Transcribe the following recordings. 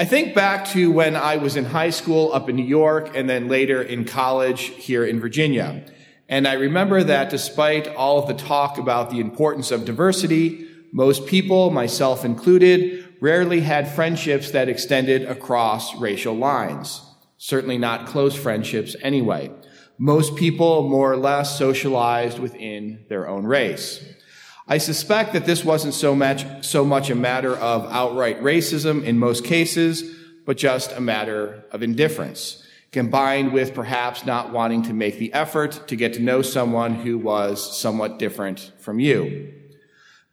I think back to when I was in high school up in New York and then later in college here in Virginia. And I remember that despite all of the talk about the importance of diversity, most people, myself included, rarely had friendships that extended across racial lines. Certainly not close friendships anyway. Most people more or less socialized within their own race. I suspect that this wasn't so much, so much a matter of outright racism in most cases, but just a matter of indifference, combined with perhaps not wanting to make the effort to get to know someone who was somewhat different from you.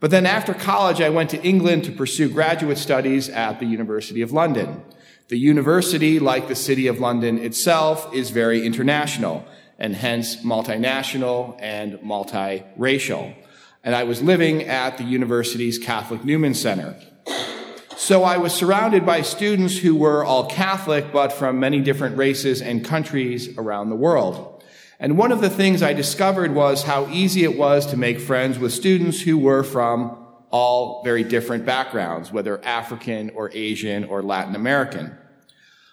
But then after college, I went to England to pursue graduate studies at the University of London. The university, like the City of London itself, is very international and hence multinational and multiracial. And I was living at the university's Catholic Newman Center. So I was surrounded by students who were all Catholic, but from many different races and countries around the world. And one of the things I discovered was how easy it was to make friends with students who were from all very different backgrounds, whether African or Asian or Latin American.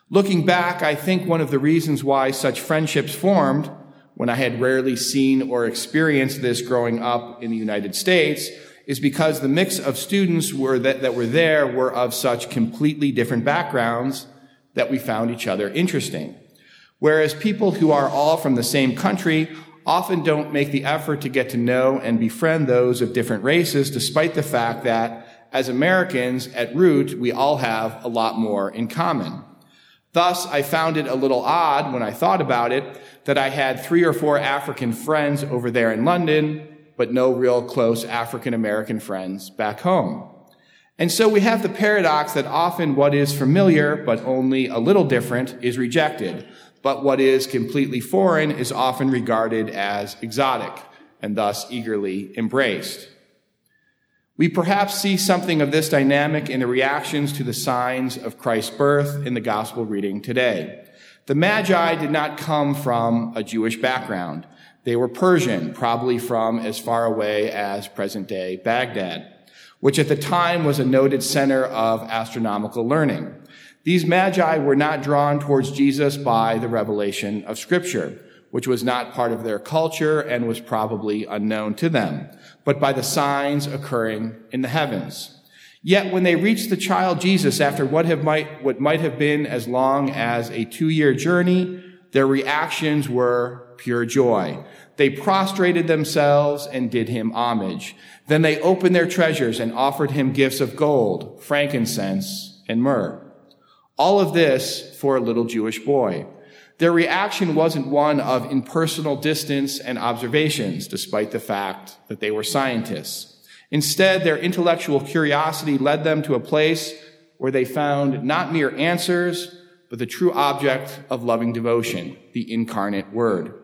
Looking back, I think one of the reasons why such friendships formed, when I had rarely seen or experienced this growing up in the United States, is because the mix of students were that, that were there were of such completely different backgrounds that we found each other interesting. Whereas people who are all from the same country often don't make the effort to get to know and befriend those of different races, despite the fact that as Americans, at root, we all have a lot more in common. Thus, I found it a little odd when I thought about it that I had three or four African friends over there in London, but no real close African American friends back home. And so we have the paradox that often what is familiar, but only a little different, is rejected but what is completely foreign is often regarded as exotic and thus eagerly embraced. We perhaps see something of this dynamic in the reactions to the signs of Christ's birth in the gospel reading today. The Magi did not come from a Jewish background. They were Persian, probably from as far away as present day Baghdad, which at the time was a noted center of astronomical learning. These magi were not drawn towards Jesus by the revelation of scripture, which was not part of their culture and was probably unknown to them, but by the signs occurring in the heavens. Yet when they reached the child Jesus after what, have might, what might have been as long as a two year journey, their reactions were pure joy. They prostrated themselves and did him homage. Then they opened their treasures and offered him gifts of gold, frankincense, and myrrh. All of this for a little Jewish boy. Their reaction wasn't one of impersonal distance and observations, despite the fact that they were scientists. Instead, their intellectual curiosity led them to a place where they found not mere answers, but the true object of loving devotion, the incarnate Word.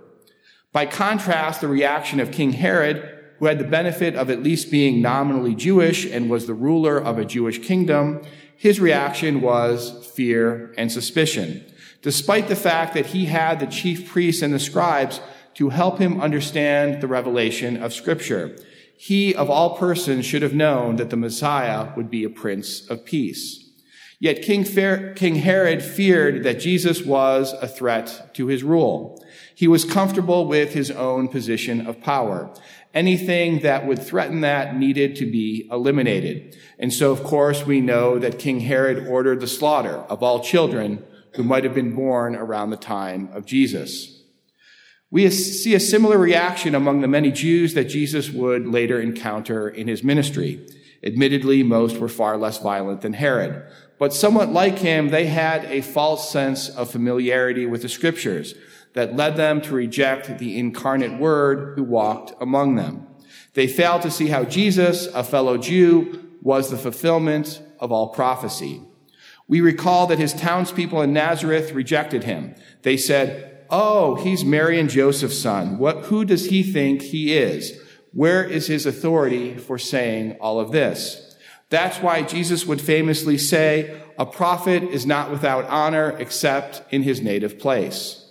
By contrast, the reaction of King Herod, who had the benefit of at least being nominally Jewish and was the ruler of a Jewish kingdom, his reaction was fear and suspicion, despite the fact that he had the chief priests and the scribes to help him understand the revelation of scripture. He, of all persons, should have known that the Messiah would be a prince of peace. Yet King, King Herod feared that Jesus was a threat to his rule. He was comfortable with his own position of power. Anything that would threaten that needed to be eliminated. And so, of course, we know that King Herod ordered the slaughter of all children who might have been born around the time of Jesus. We see a similar reaction among the many Jews that Jesus would later encounter in his ministry. Admittedly, most were far less violent than Herod. But somewhat like him, they had a false sense of familiarity with the scriptures that led them to reject the incarnate word who walked among them. They failed to see how Jesus, a fellow Jew, was the fulfillment of all prophecy. We recall that his townspeople in Nazareth rejected him. They said, Oh, he's Mary and Joseph's son. What, who does he think he is? Where is his authority for saying all of this? That's why Jesus would famously say, a prophet is not without honor except in his native place.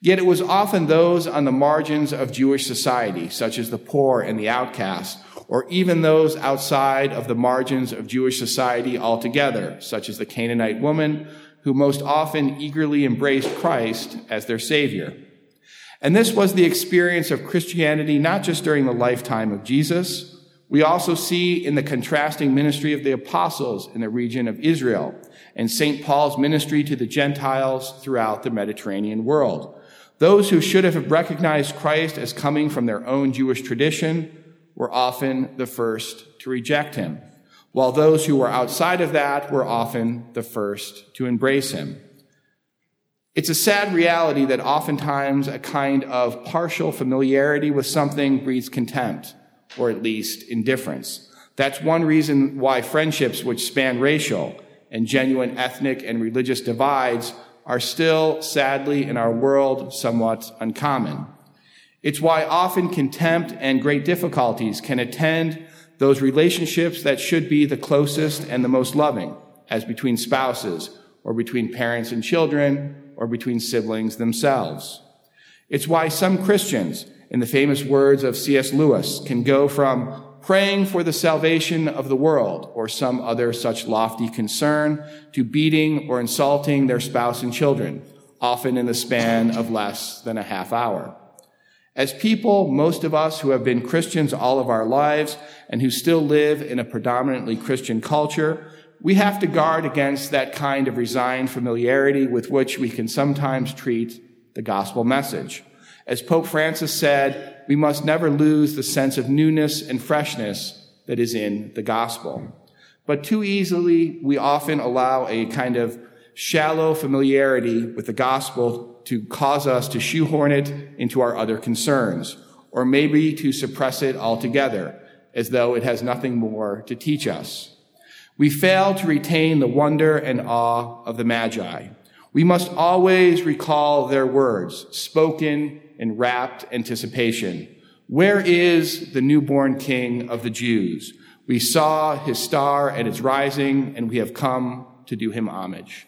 Yet it was often those on the margins of Jewish society, such as the poor and the outcast, or even those outside of the margins of Jewish society altogether, such as the Canaanite woman, who most often eagerly embraced Christ as their Savior. And this was the experience of Christianity not just during the lifetime of Jesus. We also see in the contrasting ministry of the apostles in the region of Israel and St. Paul's ministry to the Gentiles throughout the Mediterranean world. Those who should have recognized Christ as coming from their own Jewish tradition were often the first to reject him, while those who were outside of that were often the first to embrace him. It's a sad reality that oftentimes a kind of partial familiarity with something breeds contempt, or at least indifference. That's one reason why friendships which span racial and genuine ethnic and religious divides are still, sadly, in our world, somewhat uncommon. It's why often contempt and great difficulties can attend those relationships that should be the closest and the most loving, as between spouses, or between parents and children, or between siblings themselves. It's why some Christians, in the famous words of C.S. Lewis, can go from praying for the salvation of the world or some other such lofty concern to beating or insulting their spouse and children, often in the span of less than a half hour. As people, most of us who have been Christians all of our lives and who still live in a predominantly Christian culture, we have to guard against that kind of resigned familiarity with which we can sometimes treat the gospel message. As Pope Francis said, we must never lose the sense of newness and freshness that is in the gospel. But too easily, we often allow a kind of shallow familiarity with the gospel to cause us to shoehorn it into our other concerns, or maybe to suppress it altogether, as though it has nothing more to teach us. We fail to retain the wonder and awe of the Magi. We must always recall their words, spoken in rapt anticipation. Where is the newborn king of the Jews? We saw his star at its rising, and we have come to do him homage.